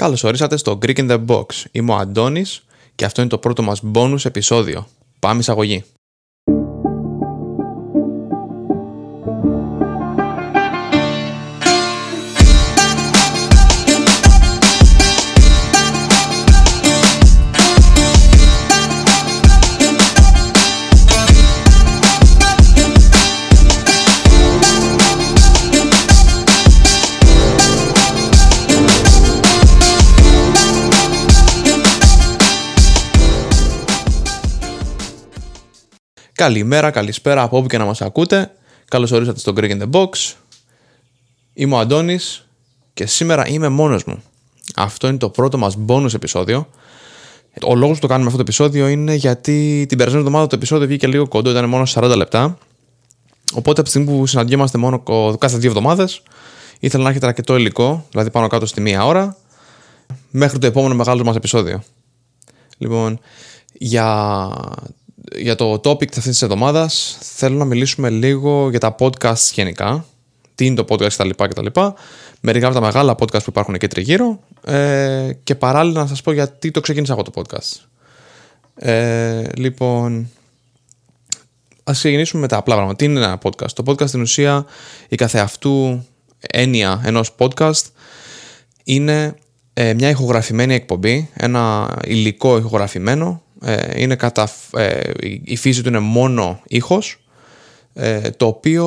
Καλώς ορίσατε στο Greek in the Box. Είμαι ο Αντώνης και αυτό είναι το πρώτο μας bonus επεισόδιο. Πάμε εισαγωγή. Καλημέρα, καλησπέρα από όπου και να μας ακούτε. Καλώς ορίσατε στο Greek in the Box. Είμαι ο Αντώνης και σήμερα είμαι μόνος μου. Αυτό είναι το πρώτο μας bonus επεισόδιο. Ο λόγος που το κάνουμε αυτό το επεισόδιο είναι γιατί την περασμένη εβδομάδα το επεισόδιο βγήκε λίγο κοντό, ήταν μόνο 40 λεπτά. Οπότε από τη στιγμή που συναντιόμαστε μόνο κάθε δύο εβδομάδες, ήθελα να έχετε αρκετό υλικό, δηλαδή πάνω κάτω στη μία ώρα, μέχρι το επόμενο μεγάλο μας επεισόδιο. Λοιπόν, για για το topic αυτής της εβδομάδας θέλω να μιλήσουμε λίγο για τα podcasts γενικά. Τι είναι το podcast κτλ. κτλ. Μερικά από τα μεγάλα podcast που υπάρχουν εκεί τριγύρω ε, και παράλληλα να σας πω γιατί το ξεκίνησα εγώ το podcast. Ε, λοιπόν, ας ξεκινήσουμε με τα απλά πράγματα. Τι είναι ένα podcast; Το podcast στην ουσία η καθεαυτού έννοια ενός podcast είναι ε, μια ηχογραφημένη εκπομπή, ένα υλικό ηχογραφημένο ε, είναι κατα, ε, η φύση του είναι μόνο ήχος ε, το οποίο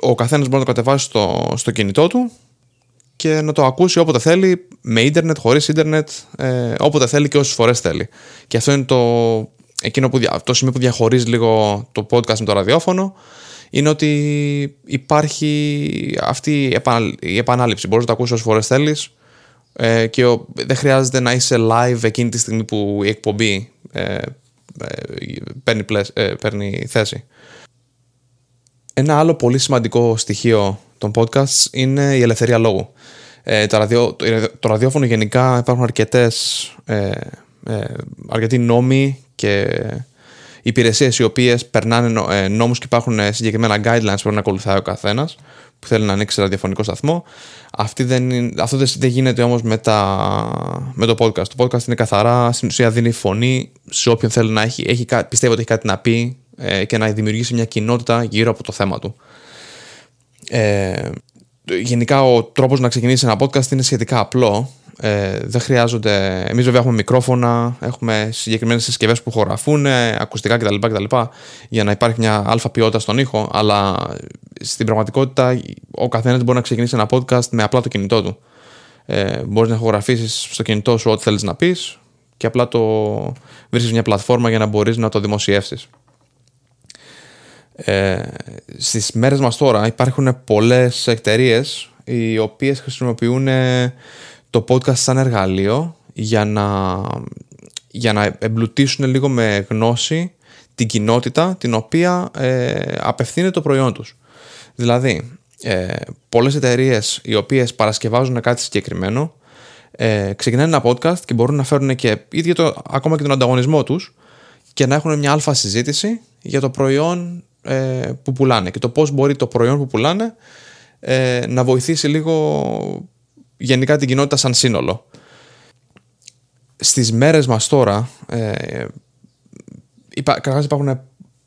ο καθένας μπορεί να το κατεβάσει στο, στο κινητό του και να το ακούσει όποτε θέλει με ίντερνετ, χωρίς ίντερνετ ε, όποτε θέλει και όσες φορές θέλει. Και αυτό είναι το, εκείνο που, το σημείο που διαχωρίζει λίγο το podcast με το ραδιόφωνο είναι ότι υπάρχει αυτή η επανάληψη. Μπορείς να το ακούσεις όσες φορές θέλεις ε, και ο, δεν χρειάζεται να είσαι live εκείνη τη στιγμή που η εκπομπή ε, ε, παίρνει, ε, παίρνει θέση. Ένα άλλο πολύ σημαντικό στοιχείο των podcasts είναι η ελευθερία λόγου. Ε, το, ραδιο, το, ραδιόφωνο γενικά υπάρχουν αρκετές, ε, ε, αρκετοί νόμοι και υπηρεσίες οι οποίες περνάνε νόμους και υπάρχουν συγκεκριμένα guidelines που πρέπει να ακολουθάει ο καθένας που θέλει να ανοίξει ραδιοφωνικό σταθμό. Αυτή δεν, αυτό δεν γίνεται όμως με, με το podcast. Το podcast είναι καθαρά, στην ουσία δίνει φωνή σε όποιον θέλει να έχει, έχει πιστεύω ότι έχει κάτι να πει ε, και να δημιουργήσει μια κοινότητα γύρω από το θέμα του. Ε, γενικά ο τρόπος να ξεκινήσει ένα podcast είναι σχετικά απλό. Ε, δεν χρειάζονται. Εμείς βέβαια έχουμε μικρόφωνα, έχουμε συγκεκριμένες συσκευές που χωραφούν, ακουστικά κτλ, κτλ. για να υπάρχει μια αλφα ποιότητα στον ήχο. Αλλά στην πραγματικότητα ο καθένας μπορεί να ξεκινήσει ένα podcast με απλά το κινητό του. Ε, μπορείς να ηχογραφήσεις στο κινητό σου ό,τι θέλεις να πεις και απλά το βρίσκεις μια πλατφόρμα για να μπορείς να το δημοσιεύσεις. Ε, στις μέρες μας τώρα υπάρχουν πολλές εταιρείες οι οποίες χρησιμοποιούν το podcast σαν εργαλείο για να, για να εμπλουτίσουν λίγο με γνώση την κοινότητα την οποία ε, απευθύνεται το προϊόν τους. Δηλαδή, ε, πολλές εταιρείες οι οποίες παρασκευάζουν κάτι συγκεκριμένο ε, ξεκινάνε ένα podcast και μπορούν να φέρουν και ίδιο το, ακόμα και τον ανταγωνισμό τους και να έχουν μια αλφα συζήτηση για το προϊόν ε, που πουλάνε και το πώς μπορεί το προϊόν που πουλάνε ε, να βοηθήσει λίγο γενικά την κοινότητα σαν σύνολο. Στις μέρες μας τώρα, ε, υπά, υπάρχουν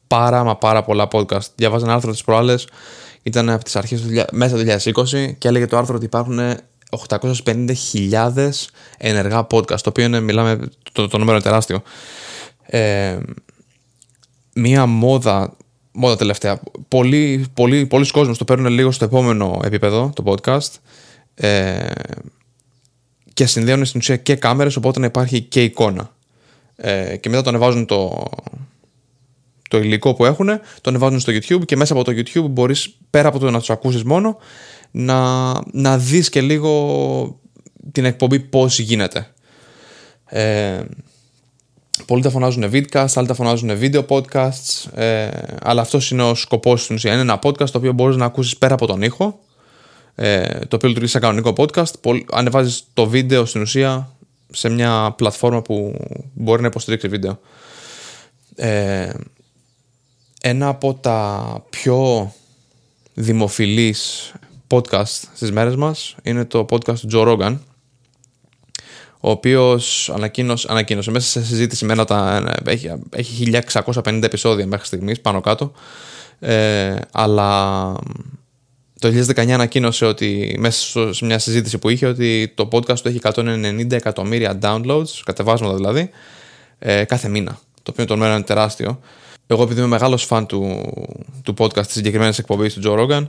πάρα μα πάρα πολλά podcast. Διαβάζω ένα άρθρο τις προάλλες, ήταν από τις αρχές του μέσα του 2020 και έλεγε το άρθρο ότι υπάρχουν 850.000 ενεργά podcast, το οποίο είναι, μιλάμε, το, το νούμερο είναι τεράστιο. Ε, μία μόδα, μόδα τελευταία, πολλοί, πολλοί, πολλοί κόσμος το παίρνουν λίγο στο επόμενο επίπεδο, το podcast, ε, και συνδέουν στην ουσία και κάμερες οπότε να υπάρχει και εικόνα. Ε, και μετά το ανεβάζουν το, το υλικό που έχουν το ανεβάζουν στο YouTube και μέσα από το YouTube μπορείς πέρα από το να τους ακούσεις μόνο να, να δεις και λίγο την εκπομπή πώς γίνεται. Ε, Πολλοί τα φωνάζουν vidcast, άλλοι τα φωνάζουν video podcasts, ε, αλλά αυτός είναι ο σκοπός στην ουσία. Είναι ένα podcast το οποίο μπορείς να ακούσεις πέρα από τον ήχο ε, το οποίο λειτουργεί σαν κανονικό podcast. Ανεβάζεις το βίντεο στην ουσία σε μια πλατφόρμα που μπορεί να υποστηρίξει βίντεο. Ε, ένα από τα πιο δημοφιλείς podcast στις μέρες μας είναι το podcast του Joe Rogan ο οποίος ανακοίνωσε, ανακοίνωσε μέσα σε συζήτηση με ένα τα, έχει, έχει 1650 επεισόδια μέχρι στιγμής πάνω κάτω. Ε, αλλά το 2019 ανακοίνωσε ότι μέσα σε μια συζήτηση που είχε ότι το podcast του έχει 190 εκατομμύρια downloads, κατεβάσματα δηλαδή, ε, κάθε μήνα. Το οποίο το νούμερο είναι τεράστιο. Εγώ επειδή είμαι μεγάλος φαν του, του podcast της συγκεκριμένης εκπομπής του Joe Rogan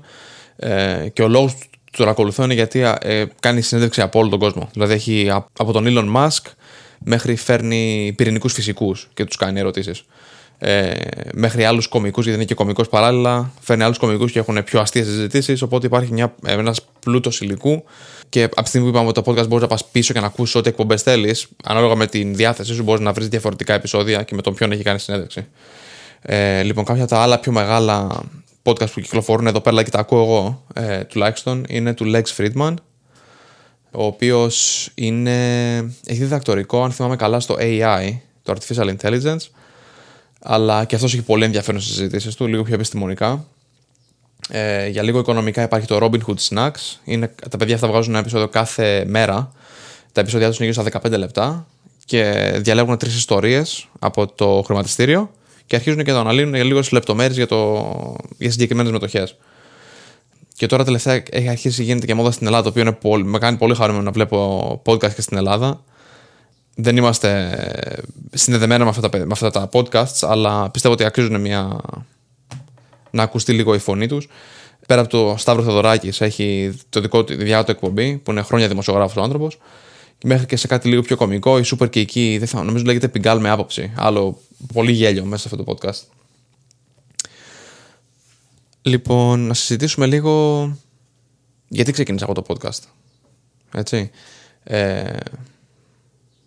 ε, και ο λόγος που τον ακολουθώ είναι γιατί ε, κάνει συνέντευξη από όλο τον κόσμο. Δηλαδή έχει από τον Elon Musk μέχρι φέρνει πυρηνικούς φυσικούς και τους κάνει ερωτήσεις ε, μέχρι άλλους κομικούς, γιατί είναι και κομικός παράλληλα. Φέρνει άλλους κομικούς και έχουν πιο αστείες συζητήσεις. Οπότε υπάρχει ένας πλούτος υλικού. Και από τη στιγμή που είπαμε ότι το podcast μπορείς να πας πίσω και να ακούσει ό,τι εκπομπές θέλεις, ανάλογα με την διάθεσή σου, μπορείς να βρεις διαφορετικά επεισόδια και με τον ποιον έχει κάνει συνέντευξη. Ε, λοιπόν, κάποια από τα άλλα πιο μεγάλα podcast που κυκλοφορούν εδώ πέρα και τα ακούω εγώ ε, τουλάχιστον είναι του Lex Friedman, ο οποίος έχει διδακτορικό, αν θυμάμαι καλά, στο AI, το Artificial Intelligence αλλά και αυτός έχει πολύ ενδιαφέρον στις συζητήσεις του, λίγο πιο επιστημονικά. Ε, για λίγο οικονομικά υπάρχει το Robin Hood Snacks. Είναι, τα παιδιά αυτά βγάζουν ένα επεισόδιο κάθε μέρα. Τα επεισόδια τους είναι γύρω στα 15 λεπτά και διαλέγουν τρεις ιστορίες από το χρηματιστήριο και αρχίζουν και το αναλύουν για λίγο λεπτομέρειες για, το, για συγκεκριμένες μετοχές. Και τώρα τελευταία έχει αρχίσει γίνεται και μόδα στην Ελλάδα, το οποίο είναι πολύ, με κάνει πολύ χαρούμενο να βλέπω podcast και στην Ελλάδα δεν είμαστε συνδεδεμένοι με αυτά, τα, με αυτά τα podcasts, αλλά πιστεύω ότι αξίζουν μια... να ακουστεί λίγο η φωνή τους. Πέρα από το Σταύρο Θεοδωράκης, έχει το δικό του διά του εκπομπή, που είναι χρόνια δημοσιογράφος ο άνθρωπος. Μέχρι και σε κάτι λίγο πιο κωμικό, η Super και εκεί, δεν θα, νομίζω λέγεται Πιγκάλ με άποψη. Άλλο πολύ γέλιο μέσα σε αυτό το podcast. Λοιπόν, να συζητήσουμε λίγο γιατί ξεκίνησα εγώ το podcast. Έτσι. Ε,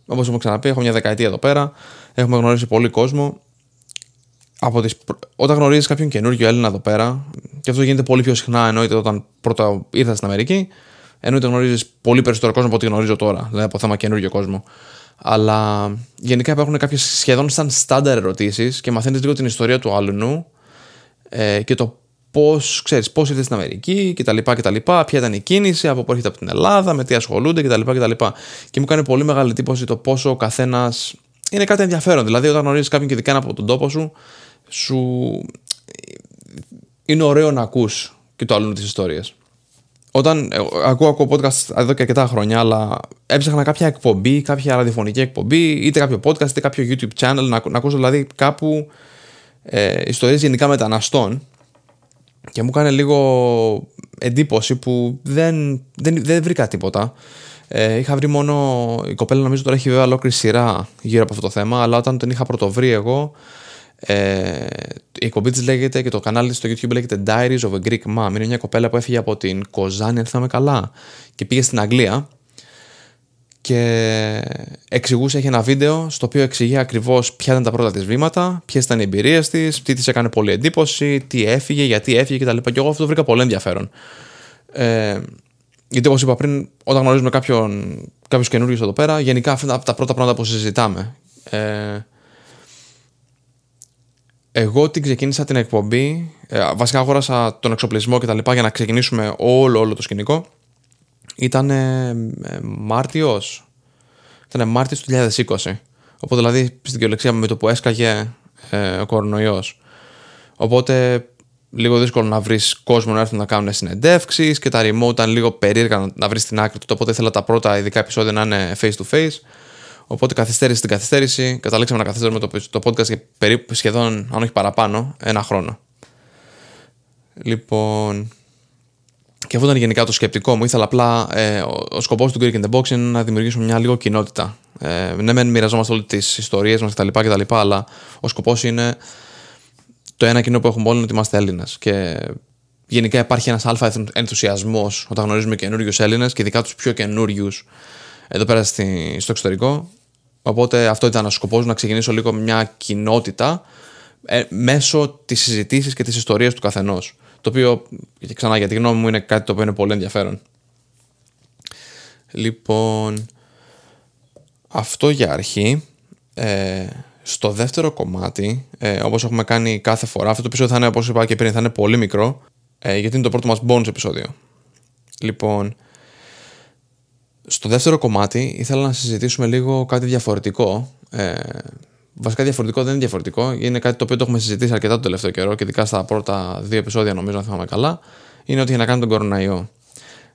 Όπως έχουμε ξαναπεί, έχω μια δεκαετία εδώ πέρα. Έχουμε γνωρίσει πολύ κόσμο. Από τις... Όταν γνωρίζεις κάποιον καινούργιο Έλληνα εδώ πέρα, και αυτό γίνεται πολύ πιο συχνά εννοείται όταν πρώτα ήρθα στην Αμερική, εννοείται γνωρίζεις πολύ περισσότερο κόσμο από ό,τι γνωρίζω τώρα, δηλαδή από θέμα καινούργιο κόσμο. Αλλά γενικά υπάρχουν κάποιες σχεδόν σαν στάνταρ ερωτήσεις και μαθαίνεις λίγο την ιστορία του άλλου ε, και το πώς ξέρεις, πώς ήρθε στην Αμερική κτλ, κτλ. Ποια ήταν η κίνηση, από πού έρχεται από την Ελλάδα, με τι ασχολούνται κτλ. κτλ. Και μου κάνει πολύ μεγάλη εντύπωση το πόσο ο καθένας είναι κάτι ενδιαφέρον. Δηλαδή, όταν γνωρίζεις κάποιον και ειδικά από τον τόπο σου, σου είναι ωραίο να ακούς και το άλλο τη ιστορία. Όταν ε, ακούω, ακούω podcast εδώ και αρκετά χρόνια, αλλά έψαχνα κάποια εκπομπή, κάποια ραδιοφωνική εκπομπή, είτε κάποιο podcast, είτε κάποιο YouTube channel, να, να ακούσω δηλαδή κάπου ε, ιστορίες γενικά μεταναστών και μου έκανε λίγο εντύπωση που δεν, δεν, δεν βρήκα τίποτα. Ε, είχα βρει μόνο. Η κοπέλα νομίζω τώρα έχει βέβαια ολόκληρη σειρά γύρω από αυτό το θέμα, αλλά όταν την είχα πρωτοβρει εγώ. Ε, η εκπομπή της λέγεται και το κανάλι της στο YouTube λέγεται Diaries of a Greek Mom. Είναι μια κοπέλα που έφυγε από την Κοζάνη, αν θυμάμαι καλά, και πήγε στην Αγγλία και εξηγούσε, έχει ένα βίντεο στο οποίο εξηγεί ακριβώς ποια ήταν τα πρώτα της βήματα, ποιες ήταν οι εμπειρίες της, τι της έκανε πολύ εντύπωση, τι έφυγε, γιατί έφυγε κτλ. Και εγώ αυτό το βρήκα πολύ ενδιαφέρον. Ε, γιατί όπως είπα πριν, όταν γνωρίζουμε κάποιον, κάποιους καινούριους εδώ πέρα, γενικά αυτά από τα πρώτα πράγματα που συζητάμε. Ε, εγώ την ξεκίνησα την εκπομπή, ε, βασικά αγόρασα τον εξοπλισμό κτλ. για να ξεκινήσουμε όλο, όλο το σκηνικό ήταν ε, Μάρτιος. Ήταν Μάρτιος του 2020. Οπότε δηλαδή στην κυριολεξία με το που έσκαγε ε, ο κορονοϊός. Οπότε λίγο δύσκολο να βρεις κόσμο να έρθουν να κάνουν συνεντεύξεις και τα remote ήταν λίγο περίεργα να βρεις την άκρη του. Οπότε ήθελα τα πρώτα ειδικά επεισόδια να είναι face to face. Οπότε καθυστέρηση στην καθυστέρηση. Καταλήξαμε να καθυστερούμε το, το podcast για περίπου σχεδόν, αν όχι παραπάνω, ένα χρόνο. Λοιπόν, και αυτό ήταν γενικά το σκεπτικό μου. Ήθελα απλά. Ε, ο, ο σκοπός του Greek in the Box είναι να δημιουργήσουμε μια λίγο κοινότητα. Ε, ναι, μεν μοιραζόμαστε όλες τις ιστορίες μας κτλ, κτλ. Αλλά ο σκοπός είναι το ένα κοινό που έχουμε όλοι είναι ότι είμαστε Έλληνες. Και γενικά υπάρχει ένας αλφα ενθουσιασμός όταν γνωρίζουμε καινούριους Έλληνες και ειδικά τους πιο καινούριους εδώ πέρα στη, στο εξωτερικό. Οπότε αυτό ήταν ο σκοπός να ξεκινήσω λίγο μια κοινότητα ε, μέσω της συζητήσεις και της ιστορίας του καθενός. Το οποίο, ξανά για τη γνώμη μου, είναι κάτι το οποίο είναι πολύ ενδιαφέρον. Λοιπόν, αυτό για αρχή. Ε, στο δεύτερο κομμάτι, ε, όπως έχουμε κάνει κάθε φορά, αυτό το επεισόδιο θα είναι, όπως είπα και πριν, θα είναι πολύ μικρό, ε, γιατί είναι το πρώτο μας bonus επεισόδιο. Λοιπόν, Στο δεύτερο κομμάτι ήθελα να συζητήσουμε λίγο κάτι διαφορετικό. Ε, βασικά διαφορετικό δεν είναι διαφορετικό. Είναι κάτι το οποίο το έχουμε συζητήσει αρκετά το τελευταίο καιρό και ειδικά στα πρώτα δύο επεισόδια, νομίζω, αν θυμάμαι καλά. Είναι ότι έχει να κάνει τον κοροναϊό.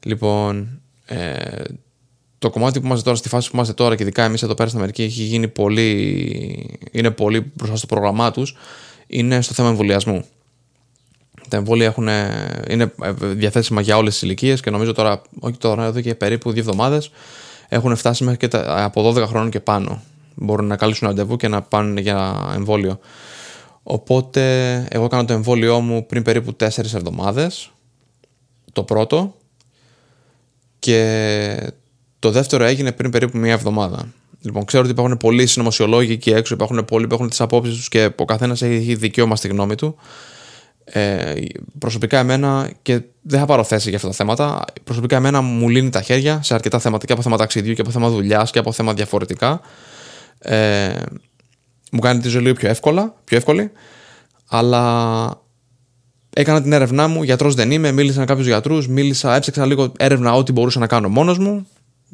Λοιπόν, ε, το κομμάτι που είμαστε τώρα, στη φάση που είμαστε τώρα και ειδικά εμείς εδώ πέρα στην Αμερική, έχει γίνει πολύ. είναι πολύ μπροστά στο πρόγραμμά τους, είναι στο θέμα εμβολιασμού. Τα εμβόλια έχουν, είναι διαθέσιμα για όλες τις ηλικίες και νομίζω τώρα, όχι τώρα, εδώ και περίπου δύο εβδομάδες, έχουν φτάσει μέχρι και τα, από 12 χρόνων και πάνω. Μπορούν να καλύψουν ραντεβού και να πάνε για εμβόλιο. Οπότε, εγώ έκανα το εμβόλιό μου πριν περίπου 4 εβδομάδες. Το πρώτο. Και το δεύτερο έγινε πριν περίπου μία εβδομάδα. Λοιπόν, ξέρω ότι υπάρχουν πολλοί συνωμοσιολόγοι εκεί έξω, υπάρχουν πολλοί που έχουν τις απόψεις τους και ο καθένας έχει δικαίωμα στη γνώμη του. Ε, προσωπικά εμένα, και δεν θα πάρω θέση για αυτά τα θέματα, προσωπικά εμένα μου λύνει τα χέρια σε αρκετά θέματα και από θέματα ταξιδιού και από θέματα δουλειάς και από θέματα διαφορετικά. Ε, μου κάνει τη ζωή λίγο πιο, εύκολα, πιο εύκολη, αλλά έκανα την έρευνά μου. Γιατρός δεν είμαι, μίλησα με κάποιους γιατρούς, μίλησα, έψαξα λίγο έρευνα ό,τι μπορούσα να κάνω μόνος μου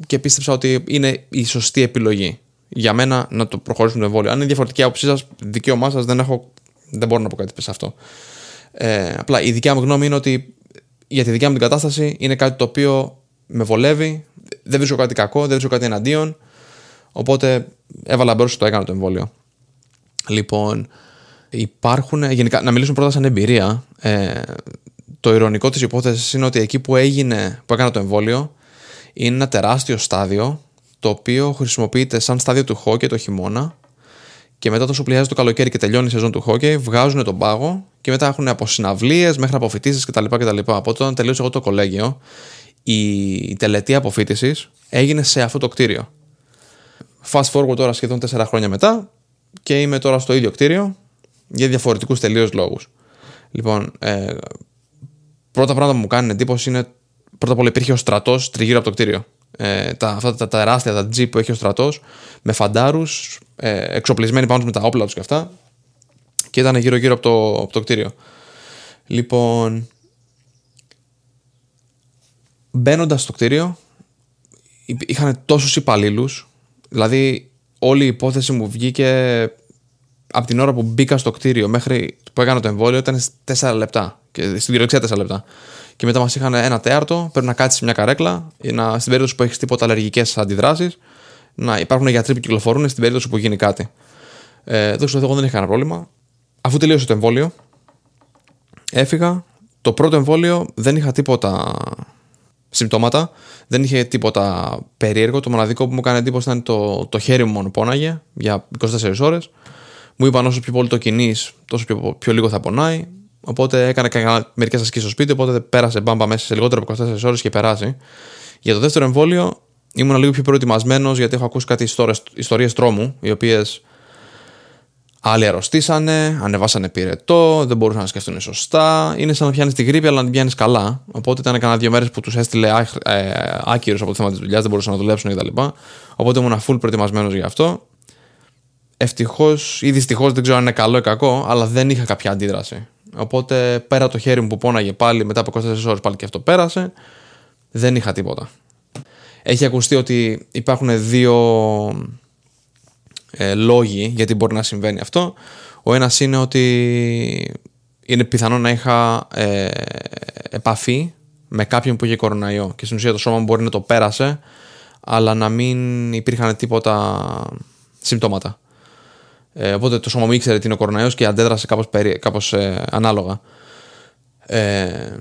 και πίστεψα ότι είναι η σωστή επιλογή για μένα να το προχωρήσουμε το εμβόλιο. Αν είναι διαφορετική άποψή σας, δικαίωμά σας, δεν, έχω, δεν μπορώ να πω κάτι σε αυτό. Ε, απλά η δικιά μου γνώμη είναι ότι για τη δικιά μου την κατάσταση είναι κάτι το οποίο με βολεύει, δεν βρίσκω κάτι κακό, δεν βρίσκω κάτι εναντίον. Οπότε έβαλα μπρος το έκανα το εμβόλιο. Λοιπόν, υπάρχουν. Γενικά, να μιλήσουμε πρώτα σαν εμπειρία. Ε, το ηρωνικό της υπόθεσης είναι ότι εκεί που έγινε, που έκανα το εμβόλιο, είναι ένα τεράστιο στάδιο το οποίο χρησιμοποιείται σαν στάδιο του χόκκι το χειμώνα και μετά τόσο πλησιάζει το καλοκαίρι και τελειώνει η σεζόν του χόκκι, βγάζουν τον πάγο και μετά έχουν από συναυλίε μέχρι αποφοιτήσει κτλ. κτλ. Από όταν τελείωσε εγώ το κολέγιο, η τελετή αποφύτησης έγινε σε αυτό το κτίριο. Fast forward τώρα σχεδόν 4 χρόνια μετά και είμαι τώρα στο ίδιο κτίριο για διαφορετικούς τελείως λόγους. Λοιπόν, ε, πρώτα πράγματα που μου κάνει εντύπωση είναι πρώτα απ' όλα υπήρχε ο στρατός τριγύρω από το κτίριο. Ε, τα, αυτά τα τεράστια, τα τζιπ που έχει ο στρατός, με φαντάρους, ε, εξοπλισμένοι πάνω με τα όπλα τους και αυτά. Και ήταν γύρω-γύρω από το, από το κτίριο. Λοιπόν, μπαίνοντας στο κτίριο, είχαν τόσους υπαλλήλους. Δηλαδή, όλη η υπόθεση μου βγήκε από την ώρα που μπήκα στο κτίριο μέχρι που έκανα το εμβόλιο ήταν 4 λεπτά. Και στην κυριολεξία 4 λεπτά και μετά μας είχαν ένα τέταρτο, πρέπει να κάτσεις μια καρέκλα, να, στην περίπτωση που έχεις τίποτα αλλεργικές αντιδράσεις, να υπάρχουν γιατροί που κυκλοφορούν στην περίπτωση που γίνει κάτι. Ε, δόξα εγώ δεν είχα κανένα πρόβλημα. Αφού τελείωσε το εμβόλιο, έφυγα. Το πρώτο εμβόλιο δεν είχα τίποτα συμπτώματα, δεν είχε τίποτα περίεργο. Το μοναδικό που μου έκανε εντύπωση ήταν το, το χέρι μου μόνο πόναγε για 24 ώρες. Μου είπαν όσο πιο πολύ το κινείς, τόσο πιο, πιο λίγο θα πονάει. Οπότε έκανε μερικές ασκήσεις στο σπίτι, οπότε πέρασε μπάμπα μέσα σε λιγότερο από 24 ώρες και περάσει. Για το δεύτερο εμβόλιο ήμουν λίγο πιο προετοιμασμένος γιατί έχω ακούσει κάτι ιστορίες τρόμου, οι οποίες άλλοι αρρωστήσανε, ανεβάσανε πυρετό, δεν μπορούσαν να σκεφτούν σωστά. Είναι σαν να πιάνεις τη γρήπη, αλλά να την πιάνεις καλά. Οπότε ήταν κανένα δύο μέρες που τους έστειλε ε, άκυρος από το θέμα της δουλειάς, δεν μπορούσαν να δουλέψουν κτλ. Οπότε ήμουν full προετοιμασμένος γι' αυτό. Ευτυχώς ή δυστυχώς δεν ξέρω αν είναι καλό ή κακό, αλλά δεν είχα κάποια αντίδραση. Οπότε πέρα το χέρι μου που πόναγε πάλι μετά από 24 ώρες πάλι και αυτό πέρασε. Δεν είχα τίποτα. Έχει ακουστεί ότι υπάρχουν δύο ε, λόγοι γιατί μπορεί να συμβαίνει αυτό. Ο ένας είναι ότι είναι πιθανό να είχα ε, επαφή με κάποιον που είχε κοροναϊό και στην ουσία το σώμα μου μπορεί να το πέρασε αλλά να μην υπήρχαν τίποτα συμπτώματα. Ε, οπότε το σώμα μου ήξερε τι είναι ο κοροναϊός και αντέδρασε κάπως, περί, κάπως ε, ανάλογα. Ε,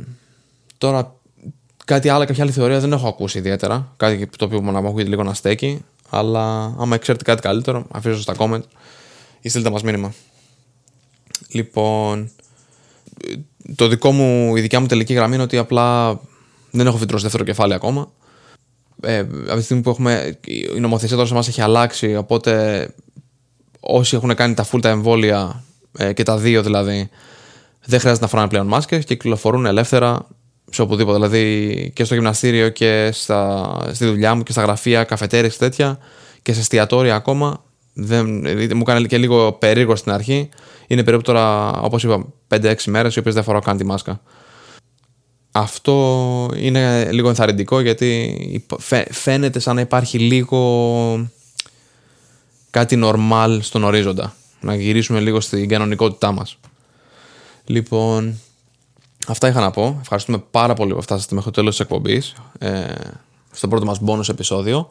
τώρα, κάτι άλλο, κάποια άλλη θεωρία δεν έχω ακούσει ιδιαίτερα. Κάτι το οποίο να μου ακούγεται λίγο να στέκει. Αλλά άμα ξέρετε κάτι καλύτερο, αφήστε στα comment ή στείλτε μας μήνυμα. Λοιπόν, το δικό μου, η δικιά μου τελική γραμμή είναι ότι απλά δεν έχω φυτρώσει δεύτερο κεφάλαιο ακόμα. Ε, από τη στιγμή που έχουμε, η νομοθεσία τώρα σε εμάς έχει αλλάξει, οπότε όσοι έχουν κάνει τα full τα εμβόλια ε, και τα δύο δηλαδή, δεν χρειάζεται να φοράνε πλέον μάσκες και κυκλοφορούν ελεύθερα σε οπουδήποτε. Δηλαδή και στο γυμναστήριο και στα, στη δουλειά μου και στα γραφεία, καφετέρειες και τέτοια και σε εστιατόρια ακόμα. Δεν, δηλαδή, μου έκανε και λίγο περίεργο στην αρχή. Είναι περίπου τώρα, όπως είπα, 5-6 μέρες οι οποίες δεν φοράω καν τη μάσκα. αυτό είναι λίγο ενθαρρυντικό γιατί φαίνεται σαν να υπάρχει λίγο κάτι normal στον ορίζοντα. Να γυρίσουμε λίγο στην κανονικότητά μας. Λοιπόν, αυτά είχα να πω. Ευχαριστούμε πάρα πολύ που φτάσατε μέχρι το τέλος της εκπομπής. Ε, στο πρώτο μας bonus επεισόδιο.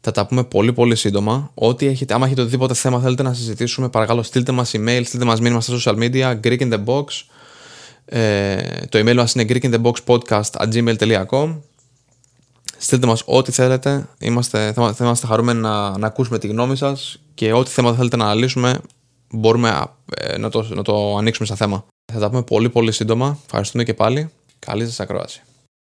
Θα τα πούμε πολύ πολύ σύντομα. Ό,τι έχετε, άμα έχετε οτιδήποτε θέμα θέλετε να συζητήσουμε, παρακαλώ στείλτε μας email, στείλτε μας μήνυμα στα social media, Greek in the Box. Ε, το email μας είναι greekintheboxpodcast.gmail.com Στείλτε μας ό,τι θέλετε. Είμαστε, θα, θα είμαστε χαρούμενοι να, να ακούσουμε τη γνώμη σας και ό,τι θέματα θέλετε να αναλύσουμε μπορούμε ε, να, το, να το ανοίξουμε στα θέμα. Θα τα πούμε πολύ πολύ σύντομα. Ευχαριστούμε και πάλι. Καλή σας ακρόαση.